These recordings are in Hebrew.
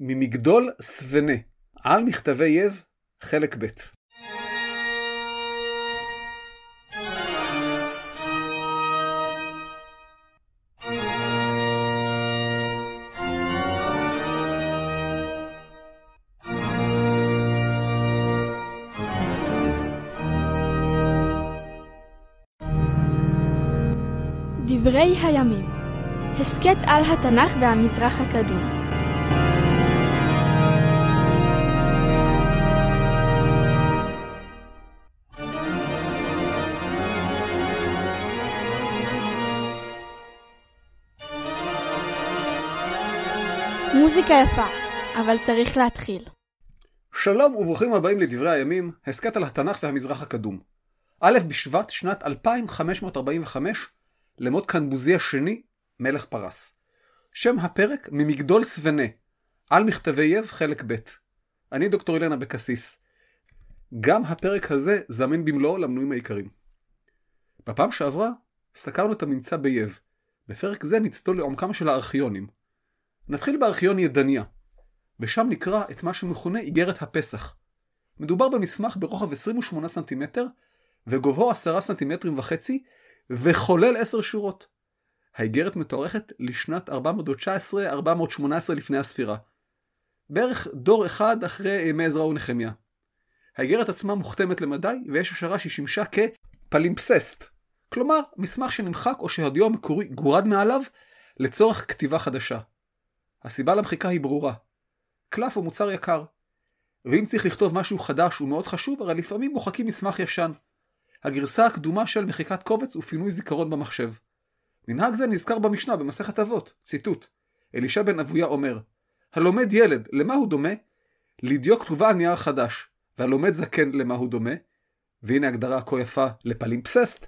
ממגדול סבנה, על מכתבי יב, חלק ב'. דברי הימים הסכת על התנ"ך והמזרח הקדום. מוזיקה יפה, אבל צריך להתחיל. שלום וברוכים הבאים לדברי הימים, הסכת על התנ"ך והמזרח הקדום. א' בשבט שנת 2545 למות קנבוזי השני, מלך פרס. שם הפרק ממגדול סבנה, על מכתבי יב חלק ב'. אני דוקטור אילן אבקסיס. גם הפרק הזה זמין במלואו למנויים העיקריים. בפעם שעברה סקרנו את הממצא ביב. בפרק זה נצלול לעומקם של הארכיונים. נתחיל בארכיון ידניה, ושם נקרא את מה שמכונה איגרת הפסח. מדובר במסמך ברוחב 28 סנטימטר וגובהו 10 סנטימטרים וחצי וכולל 10 שורות. האיגרת מתוארכת לשנת 419-418 לפני הספירה. בערך דור אחד אחרי ימי עזרא ונחמיה. האיגרת עצמה מוכתמת למדי ויש השערה שהיא שימשה כפלימפססט. כלומר, מסמך שנמחק או שהדיו המקורי גורד מעליו לצורך כתיבה חדשה. הסיבה למחיקה היא ברורה. קלף הוא מוצר יקר. ואם צריך לכתוב משהו חדש ומאוד חשוב, הרי לפעמים מוחקים מסמך ישן. הגרסה הקדומה של מחיקת קובץ ופינוי זיכרון במחשב. מנהג זה נזכר במשנה במסכת אבות, ציטוט. אלישע בן אבויה אומר, הלומד ילד, למה הוא דומה? לדיו כתובה על נייר חדש, והלומד זקן למה הוא דומה? והנה הגדרה כה יפה לפלימפססט,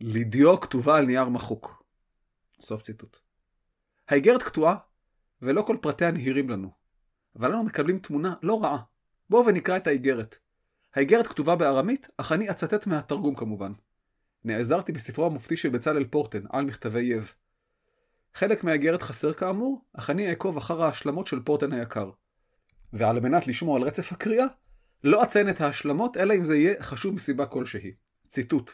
לדיו כתובה על נייר מחוק. סוף ציטוט. האיגרת קטועה ולא כל פרטיה נהירים לנו. אבל אנו מקבלים תמונה לא רעה. בואו ונקרא את האיגרת. האיגרת כתובה בארמית, אך אני אצטט מהתרגום כמובן. נעזרתי בספרו המופתי של בצלאל פורטן, על מכתבי יב. חלק מהאיגרת חסר כאמור, אך אני אעקוב אחר ההשלמות של פורטן היקר. ועל מנת לשמור על רצף הקריאה, לא אציין את ההשלמות, אלא אם זה יהיה חשוב מסיבה כלשהי. ציטוט: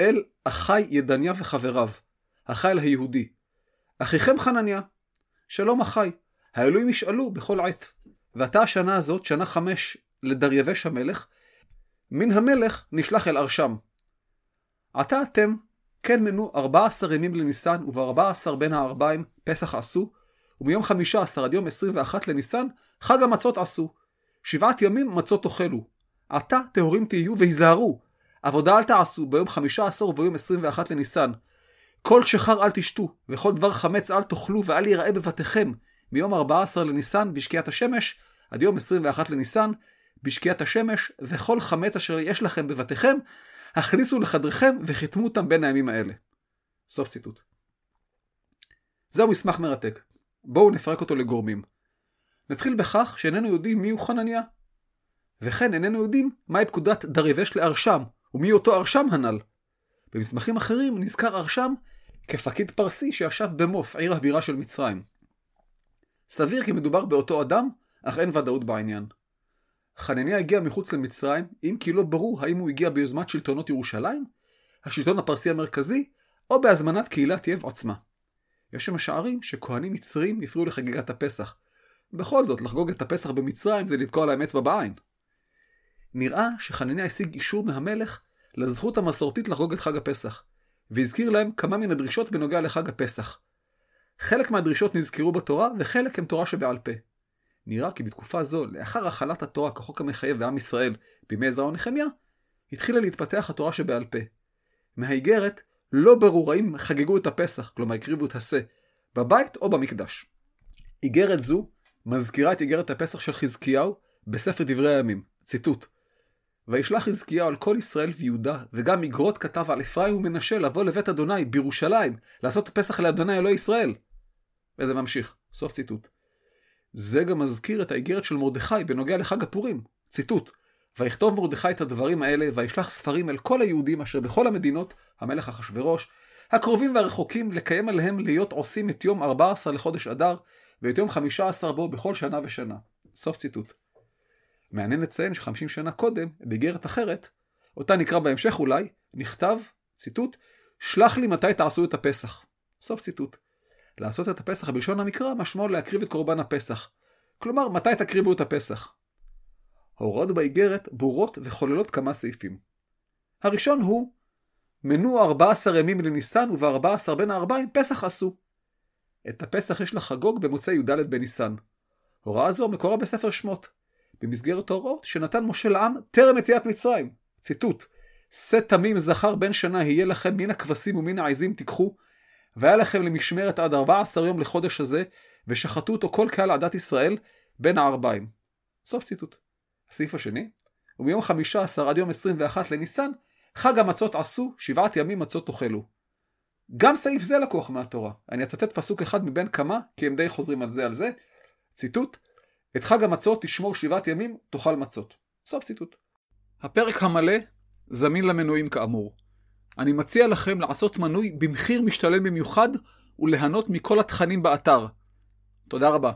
אל אחי ידניה וחבריו, החיל היהודי. אחיכם חנניה, שלום אחי, האלוהים ישאלו בכל עת. ועתה השנה הזאת, שנה חמש לדריווש המלך, מן המלך נשלח אל ארשם. עתה אתם, כן מנו ארבע עשר ימים לניסן, ובארבע עשר בין הארבעים פסח עשו, ומיום חמישה עשר עד יום עשרים ואחת לניסן, חג המצות עשו. שבעת ימים מצות תאכלו. עתה טהורים תהיו והיזהרו. עבודה אל תעשו ביום חמישה עשר וביום עשרים ואחת לניסן. כל שחר אל תשתו, וכל דבר חמץ אל תאכלו, ואל יראה בבתיכם, מיום 14 לניסן בשקיעת השמש, עד יום 21 לניסן בשקיעת השמש, וכל חמץ אשר יש לכם בבתיכם, הכניסו לחדריכם וחיתמו אותם בין הימים האלה. סוף ציטוט. זהו מסמך מרתק. בואו נפרק אותו לגורמים. נתחיל בכך שאיננו יודעים מיהו חנניה. וכן איננו יודעים מהי פקודת דריווש לארשם, ומי אותו ארשם הנ"ל. במסמכים אחרים נזכר ארשם כפקיד פרסי שישב במוף, עיר הבירה של מצרים. סביר כי מדובר באותו אדם, אך אין ודאות בעניין. חנניה הגיע מחוץ למצרים, אם כי לא ברור האם הוא הגיע ביוזמת שלטונות ירושלים, השלטון הפרסי המרכזי, או בהזמנת קהילת יב עצמה. יש שמשערים שכהנים מצרים הפריעו לחגיגת הפסח. בכל זאת, לחגוג את הפסח במצרים זה לתקוע להם אצבע בעין. נראה שחנניה השיג אישור מהמלך לזכות המסורתית לחגוג את חג הפסח. והזכיר להם כמה מן הדרישות בנוגע לחג הפסח. חלק מהדרישות נזכרו בתורה, וחלק הם תורה שבעל פה. נראה כי בתקופה זו, לאחר החלת התורה כחוק המחייב בעם ישראל בימי עזרא ונחמיה, התחילה להתפתח התורה שבעל פה. מהאיגרת לא ברור האם חגגו את הפסח, כלומר הקריבו את השה, בבית או במקדש. איגרת זו מזכירה את איגרת הפסח של חזקיהו בספר דברי הימים. ציטוט: וישלח חזקיהו על כל ישראל ויהודה, וגם מגרות כתב על אפרים ומנשה לבוא לבית אדוני בירושלים, לעשות פסח לאדוני אלוהי ישראל. וזה ממשיך, סוף ציטוט. זה גם מזכיר את האיגרת של מרדכי בנוגע לחג הפורים. ציטוט: ויכתוב מרדכי את הדברים האלה, וישלח ספרים אל כל היהודים אשר בכל המדינות, המלך אחשורוש, הקרובים והרחוקים, לקיים עליהם להיות עושים את יום 14 לחודש אדר, ואת יום חמישה עשר בו בכל שנה ושנה. סוף ציטוט. מעניין לציין שחמישים שנה קודם, באיגרת אחרת, אותה נקרא בהמשך אולי, נכתב, ציטוט, שלח לי מתי תעשו את הפסח. סוף ציטוט. לעשות את הפסח בלשון המקרא משמעו להקריב את קורבן הפסח. כלומר, מתי תקריבו את הפסח? ההוראות באיגרת ברורות וכוללות כמה סעיפים. הראשון הוא, מנו 14 ימים לניסן וב-14 בין הארבעים פסח עשו. את הפסח יש לחגוג במוצאי י"ד בניסן. הוראה זו מקורה בספר שמות, במסגרת ההוראות שנתן משה לעם טרם יציאת מצרים. ציטוט: שא תמים זכר בן שנה יהיה לכם מן הכבשים ומן העזים תיקחו, והיה לכם למשמרת עד 14 יום לחודש הזה, ושחטו אותו כל קהל עדת ישראל בין הערביים. סוף ציטוט. הסעיף השני, ומיום 15 עד יום 21 לניסן, חג המצות עשו, שבעת ימים מצות תאכלו. גם סעיף זה לקוח מהתורה. אני אצטט פסוק אחד מבין כמה, כי הם די חוזרים על זה על זה. ציטוט: את חג המצות תשמור שבעת ימים, תאכל מצות. סוף ציטוט. הפרק המלא זמין למנויים כאמור. אני מציע לכם לעשות מנוי במחיר משתלם במיוחד וליהנות מכל התכנים באתר. תודה רבה.